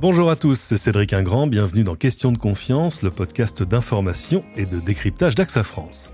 Bonjour à tous, c'est Cédric Ingrand, bienvenue dans Question de confiance, le podcast d'information et de décryptage d'AXA France.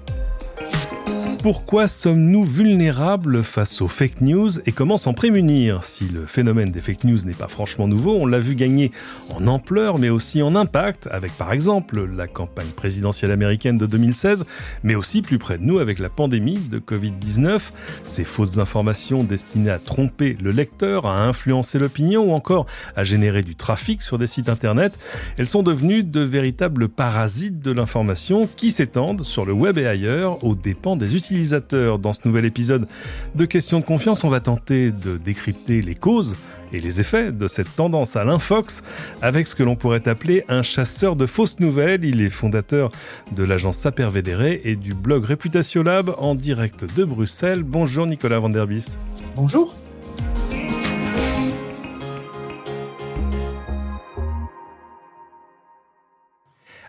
Pourquoi sommes-nous vulnérables face aux fake news et comment s'en prémunir Si le phénomène des fake news n'est pas franchement nouveau, on l'a vu gagner en ampleur mais aussi en impact avec par exemple la campagne présidentielle américaine de 2016 mais aussi plus près de nous avec la pandémie de Covid-19, ces fausses informations destinées à tromper le lecteur, à influencer l'opinion ou encore à générer du trafic sur des sites internet, elles sont devenues de véritables parasites de l'information qui s'étendent sur le web et ailleurs aux dépens des utilisateurs dans ce nouvel épisode de Questions de confiance, on va tenter de décrypter les causes et les effets de cette tendance à l'infox avec ce que l'on pourrait appeler un chasseur de fausses nouvelles. Il est fondateur de l'agence Saper Védéré et du blog Réputation Lab en direct de Bruxelles. Bonjour Nicolas Vanderbist. Bonjour.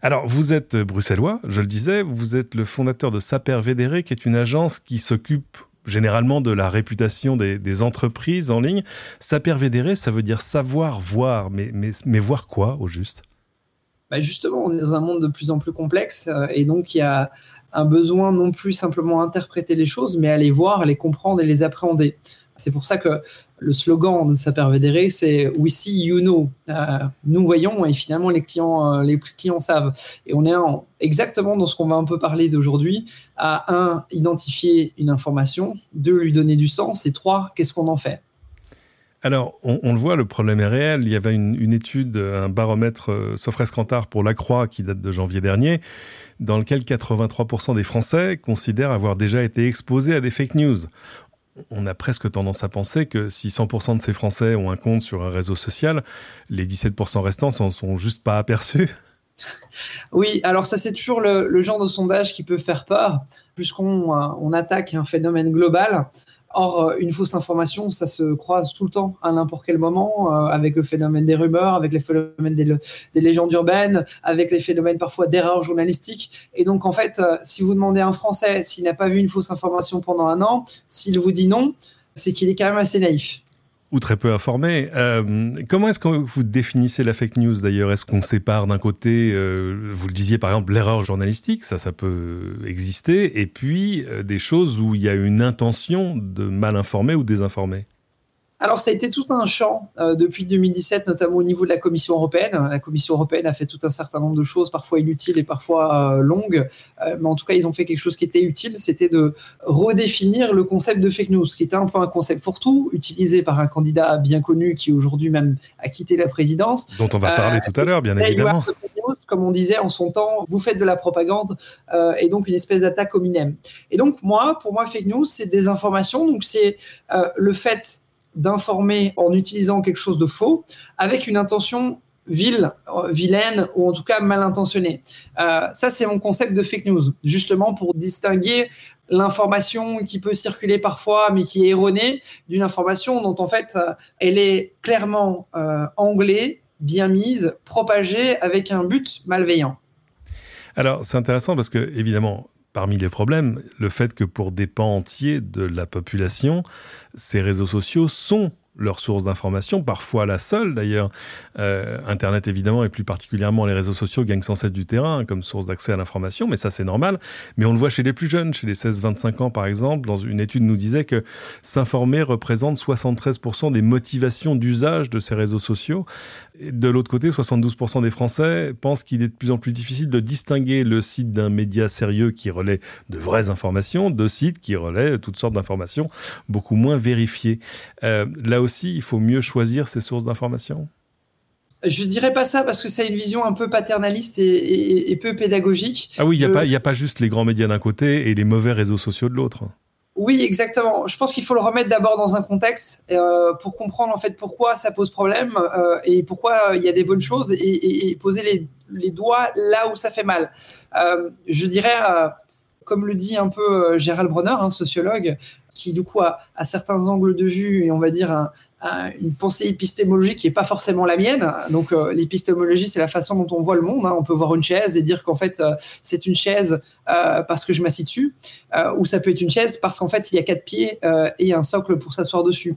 Alors, vous êtes bruxellois, je le disais, vous êtes le fondateur de Saper Védéré, qui est une agence qui s'occupe généralement de la réputation des, entreprises en ligne. Saper Védéré, ça veut dire savoir voir, mais, mais, mais voir quoi au juste? Bah Justement, on est dans un monde de plus en plus complexe euh, et donc il y a un besoin non plus simplement interpréter les choses, mais les voir, les comprendre et les appréhender. C'est pour ça que le slogan de Saper Védéré, c'est We see, you know. Euh, nous voyons et finalement les clients, euh, les clients savent. Et on est exactement dans ce qu'on va un peu parler d'aujourd'hui, à un, identifier une information, deux, lui donner du sens, et trois, qu'est-ce qu'on en fait? Alors, on, le voit, le problème est réel. Il y avait une, étude, un baromètre euh, Sofres Cantar pour la Croix qui date de janvier dernier, dans lequel 83% des Français considèrent avoir déjà été exposés à des fake news on a presque tendance à penser que si 100% de ces Français ont un compte sur un réseau social, les 17% restants s'en sont juste pas aperçus. Oui, alors ça c'est toujours le, genre de sondage qui peut faire peur, puisqu'on euh, attaque un phénomène global. Or, euh, une fausse information, ça se croise tout le temps, à n'importe quel moment, euh, avec le phénomène des rumeurs, avec les phénomènes des, légendes urbaines, avec les phénomènes parfois d'erreurs journalistiques. Et donc, en fait, euh, si vous demandez à un Français s'il n'a pas vu une fausse information pendant un an, s'il vous dit non, c'est qu'il est quand même assez naïf ou très peu informé. Euh, comment est-ce que vous définissez la fake news d'ailleurs? Est-ce qu'on sépare d'un côté, euh, vous le disiez par exemple, l'erreur journalistique, ça ça peut exister, et puis euh, des choses où il y a une intention de mal informer ou désinformer? Alors, ça a été tout un champ euh, depuis 2017, notamment au niveau de la Commission européenne. La Commission européenne a fait tout un certain nombre de choses, parfois inutiles et parfois euh, longues. Euh, mais en tout cas, ils ont fait quelque chose qui était utile, c'était de redéfinir le concept de fake news, qui était un peu un concept fourre-tout, utilisé par un candidat bien connu qui aujourd'hui même a quitté la présidence. Dont on va parler tout à l'heure, bien évidemment. Comme on disait en son temps, vous faites de la propagande et donc une espèce d'attaque au minem. Et donc, moi, pour moi, fake news, c'est des informations. Donc, c'est le fait d'informer en utilisant quelque chose de faux avec une intention ville, euh, vilaine ou en tout cas mal intentionnée. Euh, ça, c'est mon concept de fake news, justement pour distinguer l'information qui peut circuler parfois mais qui est erronée d'une information dont en fait euh, elle est clairement euh, bien mise, propagée avec un but malveillant. Alors c'est intéressant parce que évidemment parmi les problèmes, le fait que pour des pans entiers de la population, ces réseaux sociaux sont leur source d'information, parfois la seule d'ailleurs. Euh, Internet évidemment et plus particulièrement les réseaux sociaux gagnent sans cesse du terrain comme source d'accès à l'information, mais ça c'est normal. Mais on le voit chez les plus jeunes, chez les 16-25 ans par exemple, dans une étude nous disait que s'informer représente 73% des motivations d'usage de ces réseaux sociaux. De l'autre côté, 72% des Français pensent qu'il est de plus en plus difficile de distinguer le site d'un média sérieux qui relaie de vraies informations de sites qui relaient toutes sortes d'informations beaucoup moins vérifiées. Euh, là aussi, il faut mieux choisir ses sources d'informations je dirais pas ça parce que c'est une vision un peu paternaliste et, peu pédagogique. Ah oui, il n'y a, pas, a pas juste les grands médias d'un côté et les mauvais réseaux sociaux de l'autre. Oui, exactement. Je pense qu'il faut le remettre d'abord dans un contexte euh, pour comprendre en fait pourquoi ça pose problème euh, et pourquoi il y a des bonnes choses et, poser les, doigts là où ça fait mal. Euh, je dirais, comme le dit un peu Gérald Bronner, un sociologue, qui du coup a, certains angles de vue et on va dire un, une pensée épistémologique qui n'est pas forcément la mienne. Donc euh, l'épistémologie, c'est la façon dont on voit le monde. Hein. On peut voir une chaise et dire qu'en fait euh, c'est une chaise euh, parce que je m'assis dessus, ou ça peut être une chaise parce qu'en fait il y a quatre pieds et un socle pour s'asseoir dessus.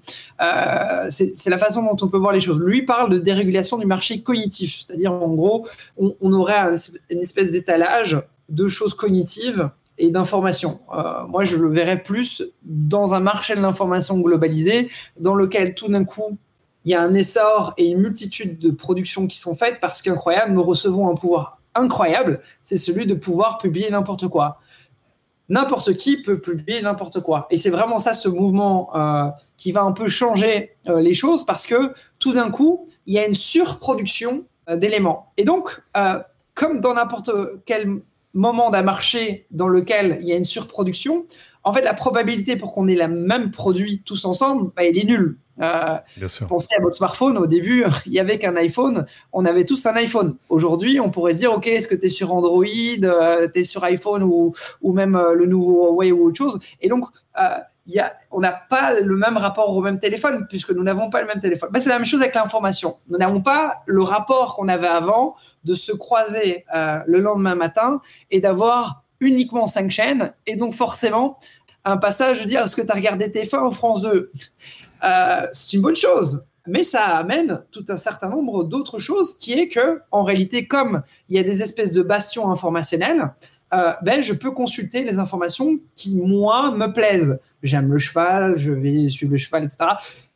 c'est la façon dont on peut voir les choses. Lui parle de dérégulation du marché cognitif, c'est-à-dire en gros on, on aurait une espèce d'étalage de choses cognitives et d'information. Euh, moi, je le verrais plus dans un marché de l'information globalisé, dans lequel tout d'un coup, il y a un essor et une multitude de productions qui sont faites parce qu'incroyable, nous recevons un pouvoir incroyable, c'est celui de pouvoir publier n'importe quoi. N'importe qui peut publier n'importe quoi. Et c'est vraiment ça, ce mouvement euh, qui va un peu changer euh, les choses parce que tout d'un coup, il y a une surproduction d'éléments. Et donc, comme dans n'importe quel moment d'un marché dans lequel il y a une surproduction, en fait, la probabilité pour qu'on ait le même produit tous ensemble, bah, il est nul. Euh, pensez à votre smartphone. Au début, il y avait qu'un iPhone. On avait tous un iPhone. Aujourd'hui, on pourrait se dire, OK, est-ce que tu es sur Android, euh, tu es sur iPhone ou, ou même euh, le nouveau Huawei ou autre chose? Et donc, on n'a pas le même rapport au même téléphone puisque nous n'avons pas le même téléphone. Bah, c'est la même chose avec l'information. Nous n'avons pas le rapport qu'on avait avant de se croiser euh, le lendemain matin et d'avoir uniquement cinq chaînes et donc forcément un passage de dire est-ce que tu as regardé TF1 en France 2 euh, C'est une bonne chose. Mais ça amène tout un certain nombre d'autres choses qui est que, en réalité, comme il y a des espèces de bastions informationnels, euh, ben, je peux consulter les informations qui, moi, me plaisent. J'aime le cheval, je vais suivre le cheval, etc.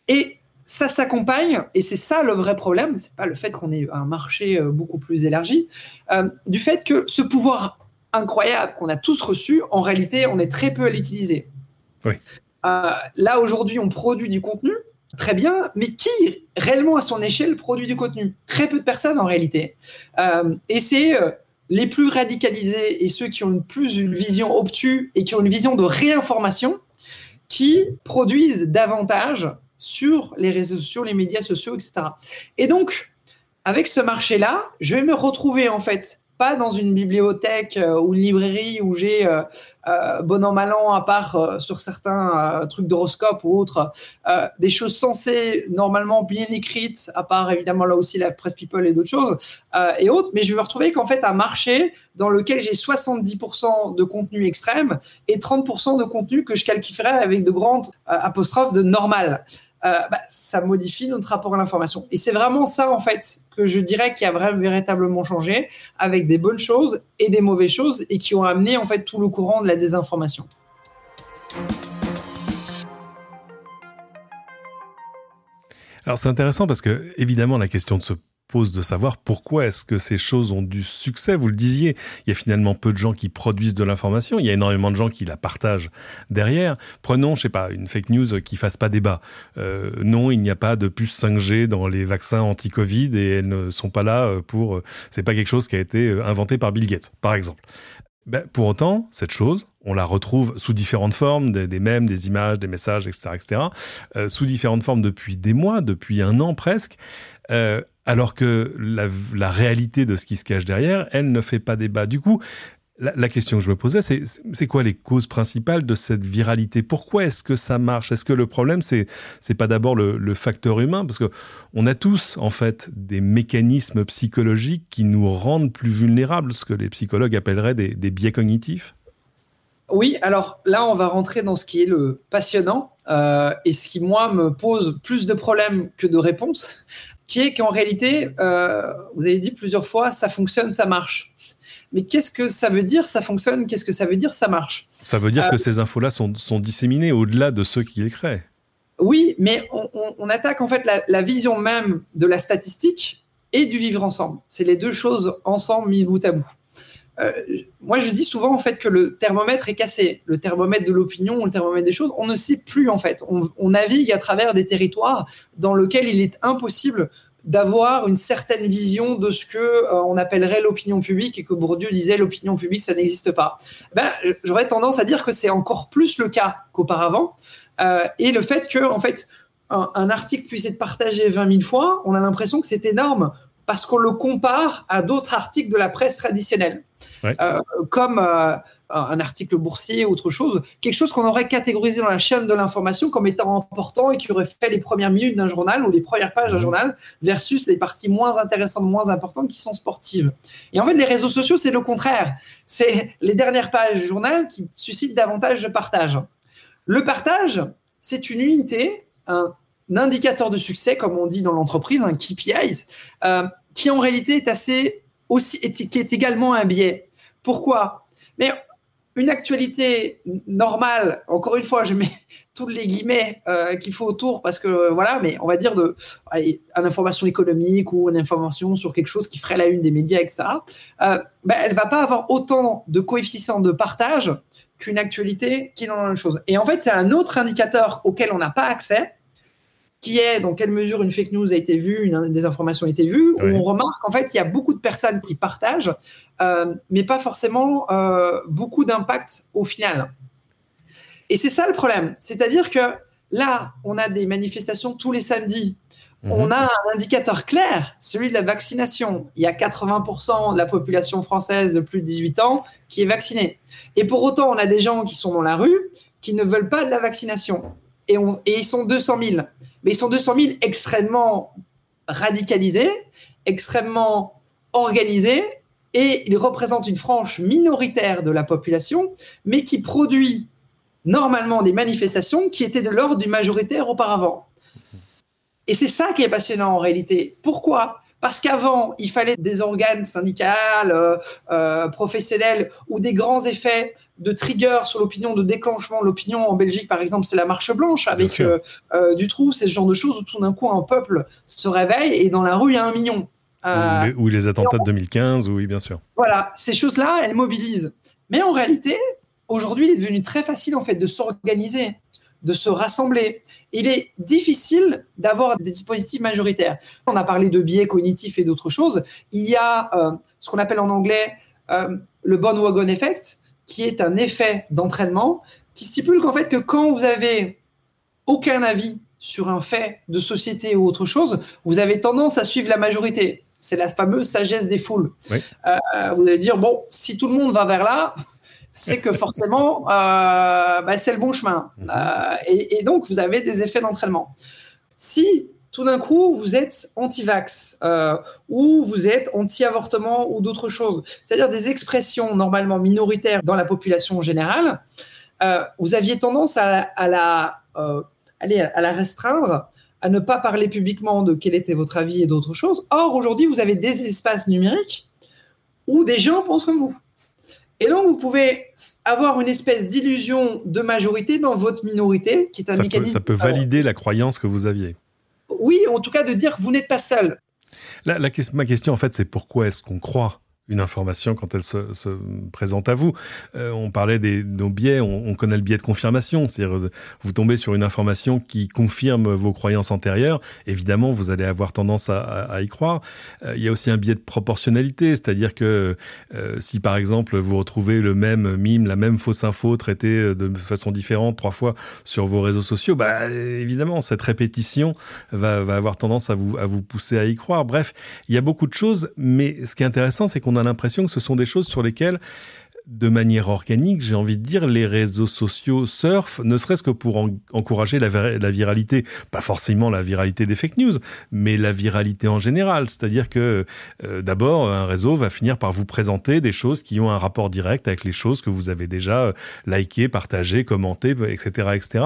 Et ça s'accompagne, et c'est ça le vrai problème, c'est pas le fait qu'on ait un marché euh, beaucoup plus élargi, euh, du fait que ce pouvoir incroyable qu'on a tous reçu, en réalité, on est très peu à l'utiliser. Oui. là, aujourd'hui, on produit du contenu, très bien, mais qui réellement à son échelle produit du contenu? Très peu de personnes en réalité. et c'est les plus radicalisés et ceux qui ont plus une vision obtuse et qui ont une vision de réinformation qui produisent davantage sur les réseaux sociaux, les médias sociaux, etc. Et donc, avec ce marché-là, je vais me retrouver en fait dans une bibliothèque euh, ou une librairie où j'ai euh, euh, bon an mal an, à part sur certains trucs d'horoscope ou autres, des choses censées normalement bien écrites, à part évidemment là aussi la presse people et d'autres choses et autres, mais je vais retrouver qu'en fait un marché dans lequel j'ai 70% de contenu extrême et 30% de contenu que je qualifierais avec de grandes apostrophes de normal. Euh, bah, ça modifie notre rapport à l'information. Et c'est vraiment ça, en fait, que je dirais qui a vraiment, véritablement changé, avec des bonnes choses et des mauvaises choses, et qui ont amené, en fait, tout le courant de la désinformation. Alors c'est intéressant parce que évidemment la question de se de savoir pourquoi est-ce que ces choses ont du succès. Vous le disiez, il y a finalement peu de gens qui produisent de l'information, il y a énormément de gens qui la partagent derrière. Prenons, je sais pas, une fake news qui fasse pas débat. Euh, non, il n'y a pas de puce 5G dans les vaccins anti-Covid et elles ne sont pas là euh, pour. Euh, c'est pas quelque chose qui a été inventé par Bill Gates, par exemple. Ben, pour autant, cette chose, on la retrouve sous différentes formes, des, des mèmes, des images, des messages, etc., etc., sous différentes formes depuis des mois, depuis un an presque. Alors que la, réalité de ce qui se cache derrière, elle ne fait pas débat. Du coup, la, question que je me posais, c'est c'est quoi les causes principales de cette viralité? Pourquoi est-ce que ça marche? Est-ce que le problème, c'est c'est pas d'abord le, facteur humain? Parce que on a tous, en fait, des mécanismes psychologiques qui nous rendent plus vulnérables, ce que les psychologues appelleraient des, biais cognitifs. Oui, alors là, on va rentrer dans ce qui est le passionnant euh, et ce qui, moi, me pose plus de problèmes que de réponses qui est qu'en réalité, euh, vous avez dit plusieurs fois, ça fonctionne, ça marche. Mais qu'est-ce que ça veut dire, ça fonctionne Qu'est-ce que ça veut dire, ça marche? Ça veut dire que euh, ces infos-là sont, sont disséminées au-delà de ceux qui les créent. Oui, mais on, attaque en fait la, vision même de la statistique et du vivre ensemble. C'est les deux choses ensemble mis bout à bout. Euh, moi, je dis souvent en fait que le thermomètre est cassé, le thermomètre de l'opinion, le thermomètre des choses. On ne sait plus en fait. On, navigue à travers des territoires dans lesquels il est impossible d'avoir une certaine vision de ce que euh, on appellerait l'opinion publique et que Bourdieu disait l'opinion publique ça n'existe pas. Ben, j'aurais tendance à dire que c'est encore plus le cas qu'auparavant. Euh, et le fait que en fait un, article puisse être partagé 20 000 fois, on a l'impression que c'est énorme parce qu'on le compare à d'autres articles de la presse traditionnelle, comme un article boursier, autre chose, quelque chose qu'on aurait catégorisé dans la chaîne de l'information comme étant important et qui aurait fait les premières minutes d'un journal ou les premières pages d'un mhm. journal versus les parties moins intéressantes, moins importantes qui sont sportives. Et en fait, les réseaux sociaux, c'est le contraire. C'est les dernières pages du journal qui suscitent davantage de partage. Le partage, c'est une unité, un, indicateur de succès, comme on dit dans l'entreprise, un KPI, euh, qui en réalité est assez aussi, qui est également un biais. Pourquoi? Mais une actualité normale, encore une fois, je mets tous les guillemets euh, qu'il faut autour parce que voilà, mais on va dire de une information économique ou une information sur quelque chose qui ferait la une des médias, etc. Euh, ben, elle va pas avoir autant de coefficients de partage qu'une actualité qui est dans la même chose. Et en fait, c'est un autre indicateur auquel on n'a pas accès, qui est dans quelle mesure une fake news a été vue, une désinformation a été vue, où on remarque qu'en fait, il y a beaucoup de personnes qui partagent, euh, mais pas forcément euh, beaucoup d'impact au final. Et c'est ça le problème. C'est-à-dire que là, on a des manifestations tous les samedis. Mhm. On a un indicateur clair, celui de la vaccination. Il y a 80% de la population française de plus de 18 ans qui est vaccinée. Et pour autant, on a des gens qui sont dans la rue qui ne veulent pas de la vaccination. Et, et ils sont 200 000 mais ils sont 200 000 extrêmement radicalisés, extrêmement organisés, et ils représentent une frange minoritaire de la population, mais qui produit normalement des manifestations qui étaient de l'ordre du majoritaire auparavant. Et c'est ça qui est passionnant en réalité. Pourquoi? Parce qu'avant, il fallait des organes syndicaux, euh, euh, professionnels ou des grands effets de trigger sur l'opinion, de déclenchement de l'opinion. En Belgique, par exemple, c'est la marche blanche avec euh, euh, du trou, c'est ce genre de choses où tout d'un coup un peuple se réveille et dans la rue il y a un million. Euh, ou, les, attentats de 2015, oui, bien sûr. Voilà, ces choses-là, elles mobilisent. Mais en réalité, aujourd'hui, il est devenu très facile en fait de s'organiser, de se rassembler. Il est difficile d'avoir des dispositifs majoritaires. On a parlé de biais cognitifs et d'autres choses. Il y a ce qu'on appelle en anglais le wagon effect, qui est un effet d'entraînement qui stipule qu'en fait que quand vous avez aucun avis sur un fait de société ou autre chose, vous avez tendance à suivre la majorité. C'est la fameuse sagesse des foules. Euh, vous allez dire bon, si tout le monde va vers là, c'est que forcément, euh, bah, c'est le bon chemin. Mhm. Euh, et, et, donc, vous avez des effets d'entraînement. Si tout d'un coup, vous êtes anti-vax euh, ou vous êtes anti-avortement ou d'autres choses, c'est-à-dire des expressions normalement minoritaires dans la population générale, vous aviez tendance à, la, euh, à la restreindre, à ne pas parler publiquement de quel était votre avis et d'autres choses. Or, aujourd'hui, vous avez des espaces numériques où des gens pensent comme vous. Et donc, vous pouvez avoir une espèce d'illusion de majorité dans votre minorité, qui est un mécanisme. ça peut valider la croyance que vous aviez oui, en tout cas de dire vous n'êtes pas seul. ma question en fait, c'est pourquoi est-ce qu'on croit une information quand elle se, présente à vous. Euh, on parlait des biais, on, connaît le biais de confirmation, c'est-à-dire euh, vous tombez sur une information qui confirme vos croyances antérieures, évidemment vous allez avoir tendance à, y croire. Euh, il y a aussi un biais de proportionnalité, c'est-à-dire que si par exemple vous retrouvez le même mime, la même fausse info traitée de façon différente trois fois sur vos réseaux sociaux, bah évidemment cette répétition va, avoir tendance à vous pousser à y croire. Bref, il y a beaucoup de choses, mais ce qui est intéressant, c'est qu'on on a l'impression que ce sont des choses sur lesquelles de manière organique, j'ai envie de dire, les réseaux sociaux surfent, ne serait-ce que pour encourager la, viralité, pas forcément la viralité des fake news, mais la viralité en général. C'est-à-dire que euh, d'abord, un réseau va finir par vous présenter des choses qui ont un rapport direct avec les choses que vous avez déjà euh, likées, partagées, commentées, etc., etc.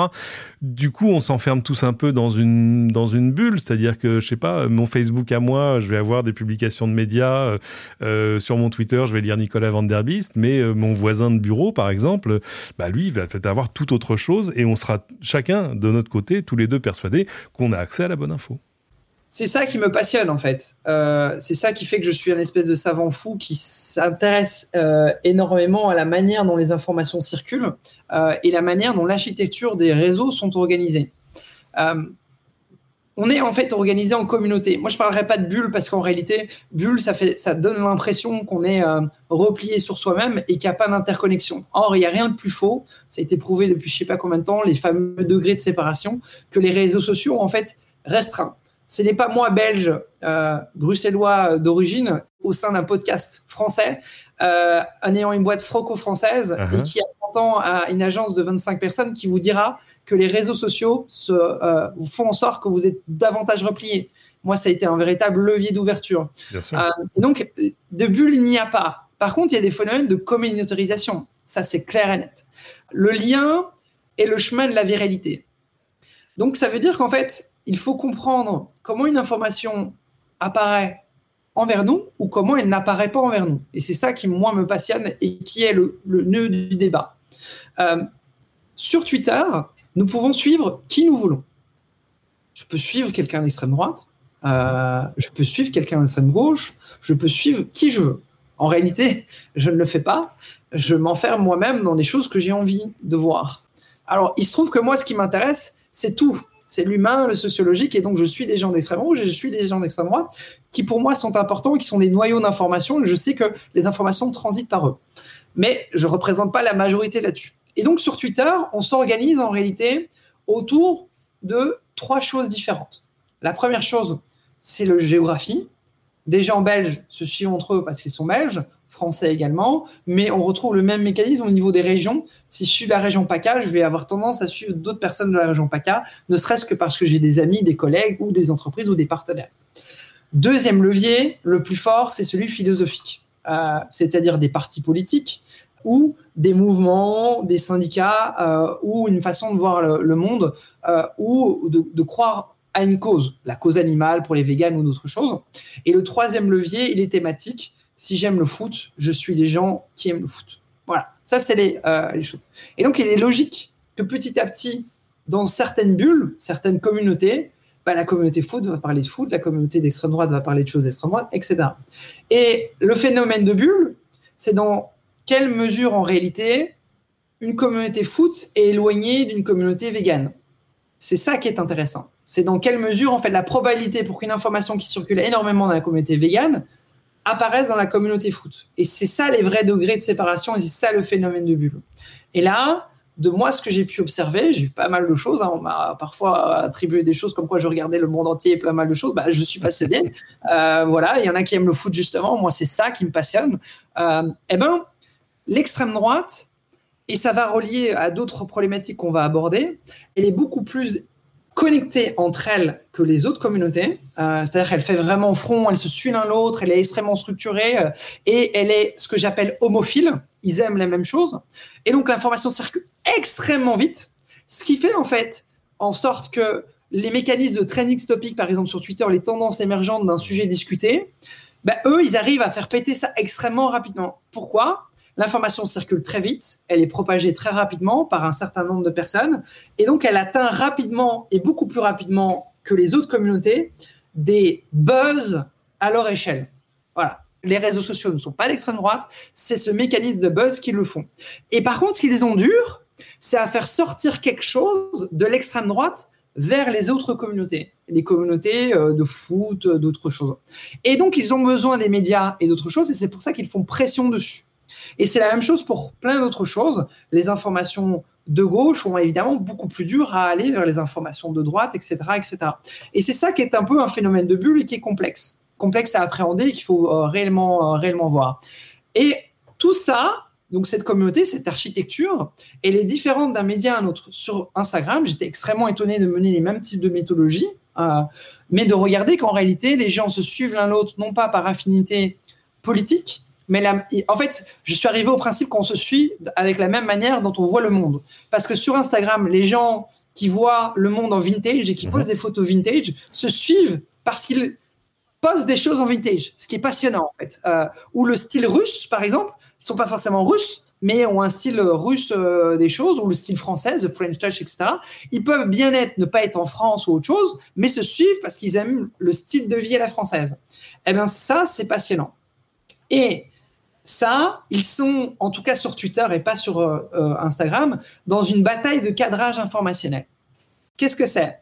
Du coup, on s'enferme tous un peu dans une bulle, c'est-à-dire que je sais pas, mon Facebook à moi, je vais avoir des publications de médias, euh, sur mon Twitter, je vais lire Nicolas Van Der Beest, mais euh, mon voisin de bureau, par exemple, bah lui, il va peut-être avoir tout autre chose et on sera chacun de notre côté, tous les deux persuadés qu'on a accès à la bonne info. C'est ça qui me passionne en fait. Euh, c'est ça qui fait que je suis un espèce de savant fou qui s'intéresse euh, énormément à la manière dont les informations circulent et la manière dont l'architecture des réseaux sont organisés on est en fait organisé en communauté. Moi, je parlerai pas de bulle parce qu'en réalité, bulle, ça fait, ça donne l'impression qu'on est euh, replié sur soi-même et qu'il n'y a pas d'interconnexion. Or, il n'y a rien de plus faux. Ça a été prouvé depuis je sais pas combien de temps, les fameux degrés de séparation que les réseaux sociaux ont en fait restreint. ce n'est pas moi, belge, euh, bruxellois d'origine, au sein d'un podcast français, euh, en ayant une boîte franco-française et uh-huh. qui a 30 ans à une agence de 25 personnes qui vous dira que les réseaux sociaux se, euh, font en sorte que vous êtes davantage replié. Moi, ça a été un véritable levier d'ouverture. donc, de bulle, il n'y a pas. Par contre, il y a des phénomènes de communautarisation. Ça, c'est clair et net. Le lien est le chemin de la viralité. Donc, ça veut dire qu'en fait, il faut comprendre comment une information apparaît envers nous ou comment elle n'apparaît pas envers nous. Et c'est ça qui, moi, me passionne et qui est le, nœud du débat. Euh, sur Twitter, nous pouvons suivre qui nous voulons. Je peux suivre quelqu'un d'extrême droite, euh, je peux suivre quelqu'un d'extrême gauche, je peux suivre qui je veux. En réalité, je ne le fais pas. Je m'enferme moi-même dans des choses que j'ai envie de voir. Alors, il se trouve que moi, ce qui m'intéresse, c'est tout c'est l'humain, le sociologique, et donc je suis des gens d'extrême rouge et je suis des gens d'extrême droite qui pour moi sont importants, qui sont des noyaux d'information, je sais que les informations transitent par eux. Mais je ne représente pas la majorité là-dessus. Et donc sur Twitter, on s'organise en réalité autour de trois choses différentes. La première chose, c'est le géographie. Des gens belges se suivent entre eux parce qu'ils sont belges français également, mais on retrouve le même mécanisme au niveau des régions. Si je suis de la région PACA, je vais avoir tendance à suivre d'autres personnes de la région PACA, ne serait-ce que parce que j'ai des amis, des collègues ou des entreprises ou des partenaires. Deuxième levier, le plus fort, c'est celui philosophique, euh, c'est-à-dire des partis politiques ou des mouvements, des syndicats euh, ou une façon de voir le, monde euh, ou de, croire à une cause, la cause animale pour les véganes ou d'autres choses. Et le troisième levier, il est thématique si j'aime le foot, je suis des gens qui aiment le foot. Voilà, ça c'est euh, les, choses. Et donc il est logique que petit à petit, dans certaines bulles, certaines communautés, bah, la communauté foot va parler de foot, la communauté d'extrême droite va parler de choses d'extrême droite, etc. Et le phénomène de bulle, c'est dans quelle mesure en réalité une communauté foot est éloignée d'une communauté végane? C'est ça qui est intéressant. C'est dans quelle mesure en fait la probabilité pour qu'une information qui circule énormément dans la communauté végane apparaissent dans la communauté foot. Et c'est ça les vrais degrés de séparation et c'est ça le phénomène de bulle. Et là, de moi, ce que j'ai pu observer, j'ai vu pas mal de choses. Hein. on m'a parfois attribué des choses comme quoi je regardais le monde entier et pas mal de choses. Bah, je suis passionné. Euh, voilà, il y en a qui aiment le foot justement. Moi, c'est ça qui me passionne. Euh, eh ben, l'extrême droite, et ça va relier à d'autres problématiques qu'on va aborder, elle est beaucoup plus connectée entre elles que les autres communautés. Euh, c'est-à-dire qu'elle fait vraiment front, elle se suit l'un l'autre, elle est extrêmement structurée euh, et elle est ce que j'appelle homophile. Ils aiment les mêmes choses. Et donc l'information circule extrêmement vite, ce qui fait en fait en sorte que les mécanismes de trending topic, par exemple sur Twitter, les tendances émergentes d'un sujet discuté, ben, eux, ils arrivent à faire péter ça extrêmement rapidement. Pourquoi? L'information circule très vite, elle est propagée très rapidement par un certain nombre de personnes, et donc elle atteint rapidement et beaucoup plus rapidement que les autres communautés des buzz à leur échelle. Voilà. Les réseaux sociaux ne sont pas d'extrême droite, c'est ce mécanisme de buzz qui le font. Et par contre, ce qu'ils ont dur, c'est à faire sortir quelque chose de l'extrême droite vers les autres communautés, les communautés euh, de foot, d'autres choses. Et donc, ils ont besoin des médias et d'autres choses, et c'est pour ça qu'ils font pression dessus. Et c'est la même chose pour plein d'autres choses. Les informations de gauche sont évidemment beaucoup plus dures à aller vers les informations de droite, etc. etc. Et c'est ça qui est un peu un phénomène de bulle et qui est complexe. Complexe à appréhender et qu'il faut euh, réellement, euh, réellement voir. Et tout ça, donc cette communauté, cette architecture, elle est différente d'un média à un autre. Sur Instagram, j'étais extrêmement étonné de mener les mêmes types de méthodologies, euh, mais de regarder qu'en réalité, les gens se suivent l'un l'autre, non pas par affinité politique, mais en fait, je suis arrivé au principe qu'on se suit avec la même manière dont on voit le monde. Parce que sur Instagram, les gens qui voient le monde en vintage et qui mhm. posent des photos vintage se suivent parce qu'ils posent des choses en vintage, ce qui est passionnant en fait. Euh, ou le style russe, par exemple, ils sont pas forcément russes, mais ont un style russe euh, des choses, ou le style français, the French touch, etc. Ils peuvent bien être, ne pas être en France ou autre chose, mais se suivent parce qu'ils aiment le style de vie à la française. Eh bien, ça, c'est passionnant. Et ça, ils sont, en tout cas sur Twitter et pas sur euh, euh, Instagram, dans une bataille de cadrage informationnel. Qu'est-ce que c'est?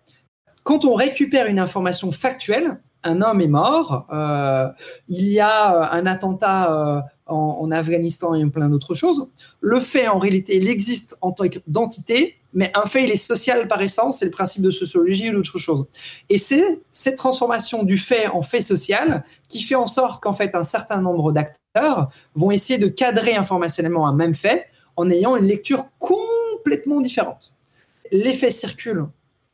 Quand on récupère une information factuelle, un homme est mort, euh, il y a un attentat en, Afghanistan et plein d'autres choses, le fait en réalité, il existe en tant qu'entité mais un fait, il est social par essence, c'est le principe de sociologie ou d'autre chose. Et c'est cette transformation du fait en fait social qui fait en sorte qu'en fait, un certain nombre d'acteurs vont essayer de cadrer informationnellement un même fait en ayant une lecture complètement différente. Les faits circulent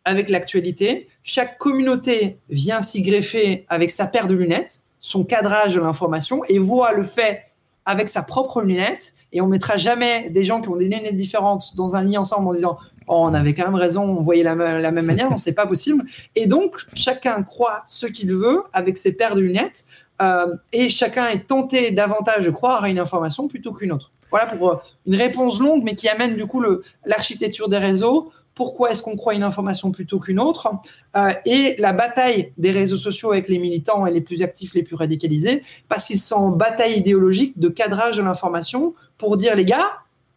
avec l'actualité, chaque communauté vient s'y greffer avec sa paire de lunettes, son cadrage de l'information, et voit le fait avec sa propre lunette. Et on mettra jamais des gens qui ont des lunettes différentes dans un lit ensemble en disant oh, on avait quand même raison, on voyait la, même manière, non, c'est pas possible. Et donc, chacun croit ce qu'il veut avec ses paires de lunettes, euh, et chacun est tenté davantage de croire à une information plutôt qu'une autre. Voilà pour euh, une réponse longue, mais qui amène du coup l'architecture des réseaux pourquoi est-ce qu'on croit une information plutôt qu'une autre, euh, et la bataille des réseaux sociaux avec les militants et les plus actifs, les plus radicalisés, parce qu'ils sont en bataille idéologique de cadrage de l'information pour dire les gars,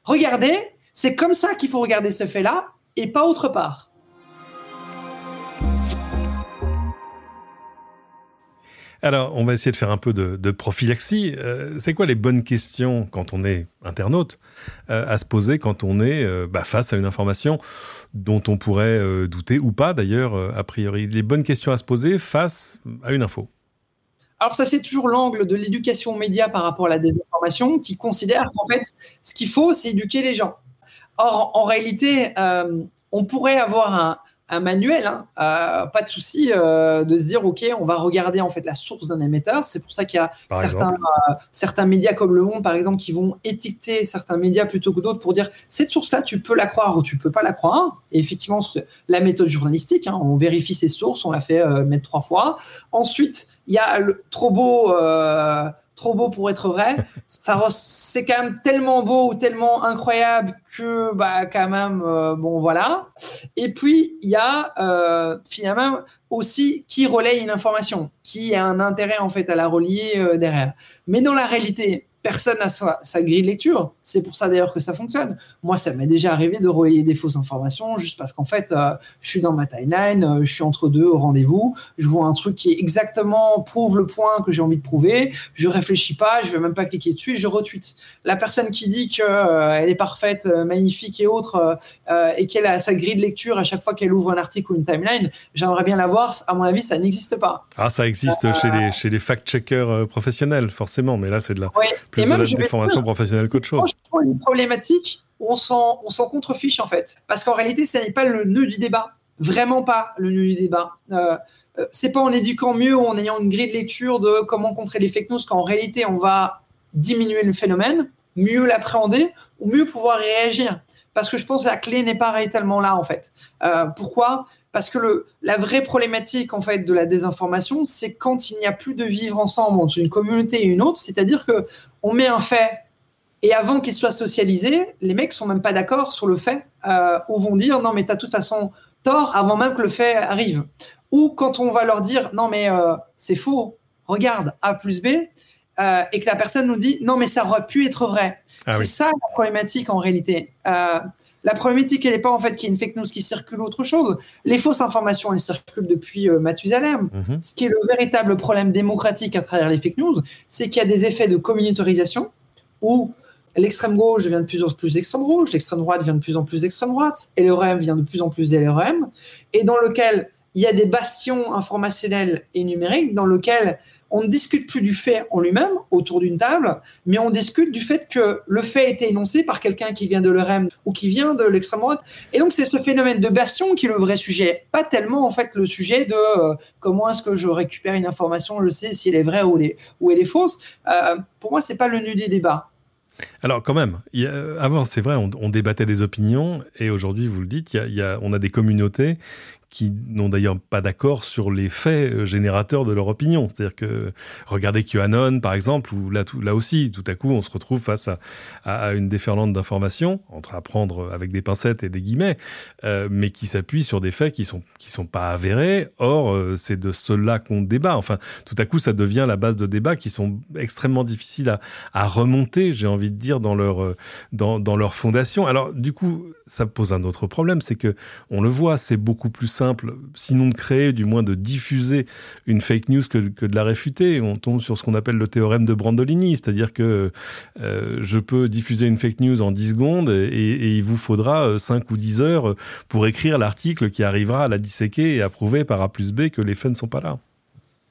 regardez, c'est comme ça qu'il faut regarder ce fait-là et pas autre part. Alors, on va essayer de faire un peu de, prophylaxie. Euh, c'est quoi les bonnes questions quand on est internaute euh, à se poser quand on est euh, bah, face à une information dont on pourrait douter ou pas d'ailleurs a priori? Les bonnes questions à se poser face à une info. Alors ça, c'est toujours l'angle de l'éducation média par rapport à la désinformation qui considère qu'en fait, ce qu'il faut, c'est éduquer les gens. Or, en réalité, on pourrait avoir un, un manuel, hein. euh, pas de souci euh, de se dire ok, on va regarder en fait la source d'un émetteur. C'est pour ça qu'il y a certains, euh, certains médias comme Le Monde par exemple qui vont étiqueter certains médias plutôt que d'autres pour dire cette source-là tu peux la croire ou tu peux pas la croire. Et effectivement, la méthode journalistique, hein, on vérifie ses sources, on la fait mettre trois fois. Ensuite, il y a le trop beau trop beau pour être vrai. Ça, c'est quand même tellement beau ou tellement incroyable que, bah, quand même, euh, bon, voilà. Et puis, il y a euh, finalement aussi qui relaye une information, qui a un intérêt en fait à la relier euh, derrière. Mais dans la réalité, personne n'a sa, sa, grille de lecture. C'est pour ça d'ailleurs que ça fonctionne. Moi, ça m'est déjà arrivé de relayer des fausses informations juste parce qu'en fait, euh, je suis dans ma timeline, euh, je suis entre deux au rendez-vous, je vois un truc qui exactement prouve le point que j'ai envie de prouver, je réfléchis pas, je vais même pas cliquer dessus et je retweet. La personne qui dit qu'elle euh, est parfaite, magnifique et autre, et qu'elle a sa grille de lecture à chaque fois qu'elle ouvre un article ou une timeline, j'aimerais bien la voir. À mon avis, ça n'existe pas. Ah, ça existe chez les, chez les fact-checkers professionnels, forcément, mais là, c'est de la et même, des formations professionnelles qu'autre chose. une problématique où on s'en, on s'en contrefiche en fait. Parce qu'en réalité, ce n'est pas le nœud du débat. Vraiment pas le nœud du débat. Euh, euh, c'est pas en éduquant mieux ou en ayant une grille de lecture de comment contrer les fake news qu'en réalité on va diminuer le phénomène, mieux l'appréhender ou mieux pouvoir réagir. Parce que je pense que la clé n'est pas tellement là en fait. Euh, pourquoi? Parce que le, la vraie problématique en fait de la désinformation, c'est quand il n'y a plus de vivre ensemble entre une communauté et une autre, c'est-à-dire que on met un fait et avant qu'il soit socialisé, les mecs sont même pas d'accord sur le fait euh, ou vont dire non mais t'as de toute façon tort avant même que le fait arrive. Ou quand on va leur dire non mais euh, c'est faux, regarde A plus B, euh, et que la personne nous dit non mais ça aurait pu être vrai. Ah c'est ça la problématique en réalité. La problématique, elle n'est pas en fait qu'il y ait une fake news qui circule autre chose. Les fausses informations, elles circulent depuis euh, Mathusalem. Mhm. Ce qui est le véritable problème démocratique à travers les fake news, c'est qu'il y a des effets de communautarisation où l'extrême gauche devient de plus en plus extrême gauche, l'extrême droite devient de plus en plus extrême droite, et LRM devient de plus en plus LRM, et dans lequel il y a des bastions informationnels et numériques dans lequel on ne discute plus du fait en lui-même autour d'une table, mais on discute du fait que le fait a été énoncé par quelqu'un qui vient de l'ERM ou qui vient de l'extrême droite. Et donc c'est ce phénomène de bastion qui est le vrai sujet, pas tellement en fait le sujet de euh, comment est-ce que je récupère une information, je sais si elle est vraie ou, elle est fausse. Euh, pour moi, c'est pas le nœud des débats. Alors quand même, avant c'est vrai, on, débattait des opinions et aujourd'hui vous le dites, on a des communautés qui n'ont d'ailleurs pas d'accord sur les faits euh, générateurs de leur opinion. C'est-à-dire que regardez QAnon, par exemple, où là, tout, là aussi, tout à coup, on se retrouve face à, une déferlante d'informations, entre à prendre avec des pincettes et des guillemets, euh, mais qui s'appuient sur des faits qui sont qui sont pas avérés. Or, euh, c'est de cela qu'on débat. Enfin, tout à coup, ça devient la base de débats qui sont extrêmement difficiles à, à remonter, j'ai envie de dire, dans leur euh, dans, dans leur fondation. Alors, du coup, ça pose un autre problème, c'est que on le voit, c'est beaucoup plus simple sinon de créer, du moins de diffuser une fake news que, de la réfuter. On tombe sur ce qu'on appelle le théorème de Brandolini, c'est-à-dire que euh, je peux diffuser une fake news en 10 secondes et, il vous faudra 5 ou 10 heures pour écrire l'article qui arrivera à la disséquer et à prouver par A plus B que les faits ne sont pas là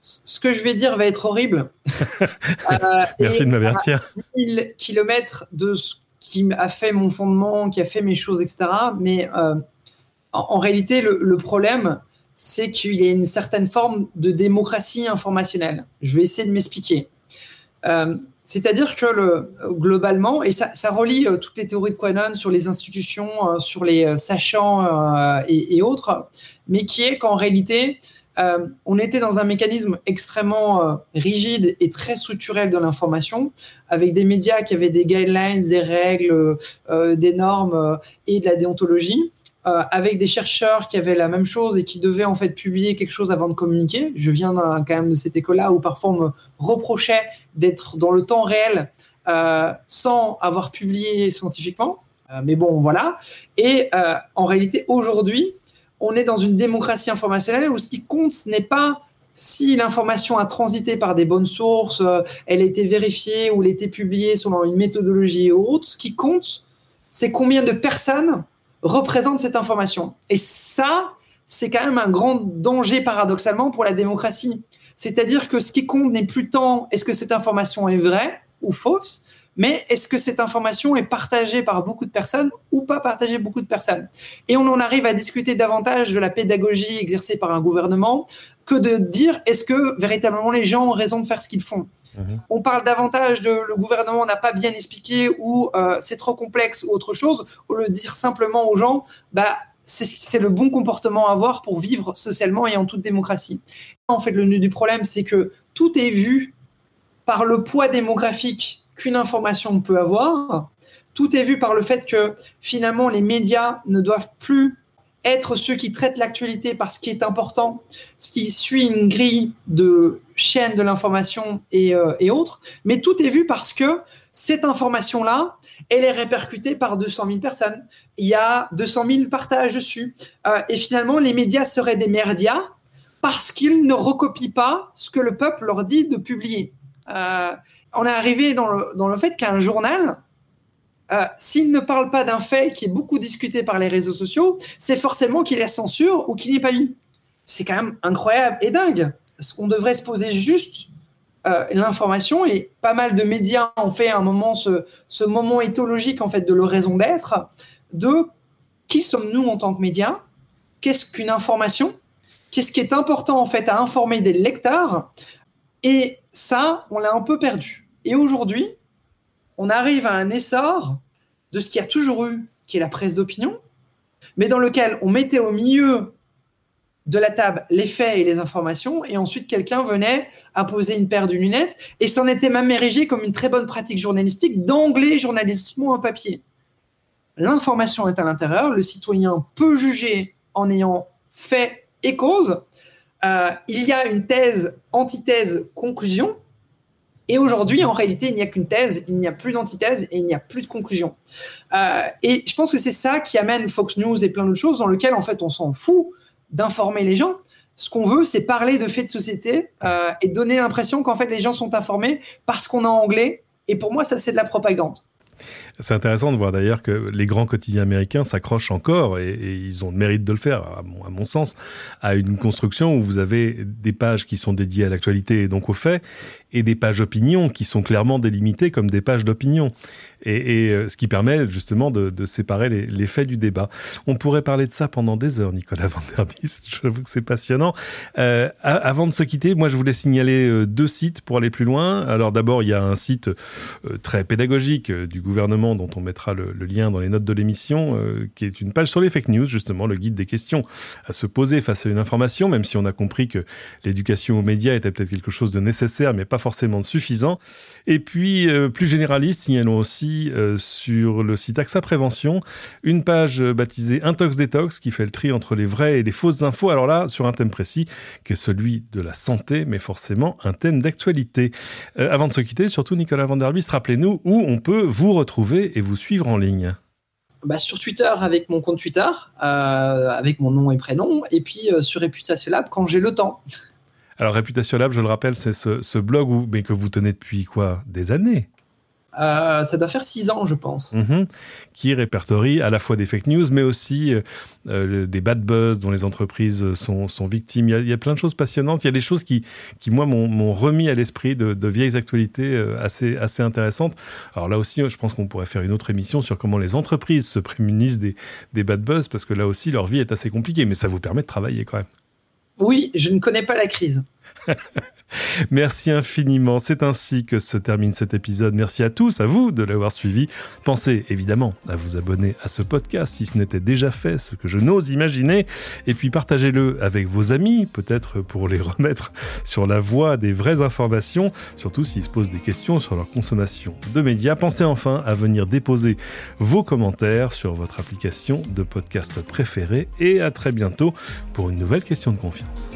ce que je vais dire va être horrible. Euh, Merci de m'avertir. 1000 kilomètres de ce qui a fait mon fondement, qui a fait mes choses, etc. Mais euh, en, réalité, le, problème, c'est qu'il y a une certaine forme de démocratie informationnelle. Je vais essayer de m'expliquer. Euh, c'est-à-dire que le, globalement, et ça, relie toutes les théories de Quanon sur les institutions, sur les sachants et, et, autres, mais qui est qu'en réalité, euh, on était dans un mécanisme extrêmement euh, rigide et très structurel de l'information, avec des médias qui avaient des guidelines, des règles, euh, des normes et de la déontologie, avec des chercheurs qui avaient la même chose et qui devaient en fait publier quelque chose avant de communiquer. Je viens quand même de cette école-là où parfois on me reprochait d'être dans le temps réel sans avoir publié scientifiquement. mais bon, voilà. Et en réalité, aujourd'hui, on est dans une démocratie informationnelle où ce qui compte, ce n'est pas si l'information a transité par des bonnes sources, euh, elle a été vérifiée ou elle a été publiée selon une méthodologie ou autre. Ce qui compte, c'est combien de personnes représentent cette information. Et ça, c'est quand même un grand danger paradoxalement pour la démocratie. C'est-à-dire que ce qui compte n'est plus tant est-ce que cette information est vraie ou fausse, mais est-ce que cette information est partagée par beaucoup de personnes ou pas partagée par beaucoup de personnes? Et on en arrive à discuter davantage de la pédagogie exercée par un gouvernement que de dire est-ce que véritablement les gens ont raison de faire ce qu'ils font? Mhm. On parle davantage de le gouvernement n'a pas bien expliqué ou euh, c'est trop complexe ou autre chose, lieu de dire simplement aux gens, bah, c'est le bon comportement à avoir pour vivre socialement et en toute démocratie. En fait, le nœud du problème, c'est que tout est vu par le poids démographique qu'une information peut avoir. Tout est vu par le fait que finalement les médias ne doivent plus être ceux qui traitent l'actualité par ce qui est important, ce qui suit une grille de chaîne de l'information et, euh, autres, mais tout est vu parce que cette information-là, elle est répercutée par 200 000 personnes. Il y a 200 000 partages dessus. Euh, et finalement, les médias seraient des merdias parce qu'ils ne recopient pas ce que le peuple leur dit de publier. Euh, on est arrivé dans le, fait qu'un journal, euh, s'il ne parle pas d'un fait qui est beaucoup discuté par les réseaux sociaux, c'est forcément qu'il est censure ou qu'il n'est pas mis. C'est quand même incroyable et dingue. Parce qu'on devrait se poser juste euh, l'information et pas mal de médias ont fait un moment ce, ce moment éthologique en fait de leur raison d'être de qui sommes-nous en tant que médias Qu'est-ce qu'une information? Qu'est-ce qui est important en fait à informer des lecteurs? Et ça, on l'a un peu perdu. Et aujourd'hui, on arrive à un essor de ce qu'il y a toujours eu, qui est la presse d'opinion, mais dans lequel on mettait au milieu de la table les faits et les informations, et ensuite quelqu'un venait à poser une paire de lunettes, et c'en était même érigé comme une très bonne pratique journalistique d'anglais journalistiquement un papier. L'information est à l'intérieur, le citoyen peut juger en ayant fait et cause. Euh, il y a une thèse, antithèse, conclusion, et aujourd'hui, en réalité, il n'y a qu'une thèse, il n'y a plus d'antithèse et il n'y a plus de conclusion. Euh, et je pense que c'est ça qui amène Fox News et plein d'autres choses dans lesquelles, en fait, on s'en fout d'informer les gens. Ce qu'on veut, c'est parler de faits de société euh, et donner l'impression qu'en fait, les gens sont informés parce qu'on est anglais. Et pour moi, ça, c'est de la propagande. C'est intéressant de voir d'ailleurs que les grands quotidiens américains s'accrochent encore, et, ils ont le mérite de le faire, à mon, sens, à une construction où vous avez des pages qui sont dédiées à l'actualité et donc aux faits, et des pages opinion qui sont clairement délimitées comme des pages d'opinion et, et, euh, ce qui permet justement de, de séparer les, les, faits du débat. On pourrait parler de ça pendant des heures, Nicolas Van Der Biest. J'avoue que c'est passionnant. Euh, avant de se quitter, moi je voulais signaler euh, deux sites pour aller plus loin. Alors d'abord, il y a un site euh, très pédagogique du gouvernement dont on mettra le, le lien dans les notes de l'émission, qui est une page sur les fake news, justement, le guide des questions à se poser face à une information, même si on a compris que l'éducation aux médias était peut-être quelque chose de nécessaire, mais pas forcément de suffisant. Et puis, plus généraliste, signalons aussi euh, sur le site AXA Prévention une page baptisée Intox Détox qui fait le tri entre les vraies et les fausses infos. Alors là, sur un thème précis qui est celui de la santé, mais forcément un thème d'actualité. Euh, avant de se quitter, surtout Nicolas Van Der rappelez-nous où on peut vous retrouver et vous suivre en ligne. bah, sur Twitter avec mon compte Twitter, euh, avec mon nom et prénom, et puis euh, sur Réputation Lab quand j'ai le temps. Alors Réputation Lab, je le rappelle, c'est ce, blog où, mais que vous tenez depuis quoi? Des années? Euh, ça doit faire six ans, je pense. Mhm. qui répertorie à la fois des fake news, mais aussi euh, euh, des bad buzz dont les entreprises sont, sont victimes. Il y, a, plein de choses passionnantes. Il y a des choses qui, qui moi, m'ont remis à l'esprit de, de, vieilles actualités assez, assez intéressantes. Alors là aussi, je pense qu'on pourrait faire une autre émission sur comment les entreprises se prémunissent des, des bad buzz, parce que là aussi, leur vie est assez compliquée, mais ça vous permet de travailler quand même. Oui, je ne connais pas la crise. Merci infiniment. C'est ainsi que se termine cet épisode. Merci à tous, à vous de l'avoir suivi. Pensez évidemment à vous abonner à ce podcast si ce n'était déjà fait, ce que je n'ose imaginer. Et puis partagez-le avec vos amis, peut-être pour les remettre sur la voie des vraies informations, surtout s'ils se posent des questions sur leur consommation de médias. Pensez enfin à venir déposer vos commentaires sur votre application de podcast préférée et à très bientôt pour une nouvelle question de confiance.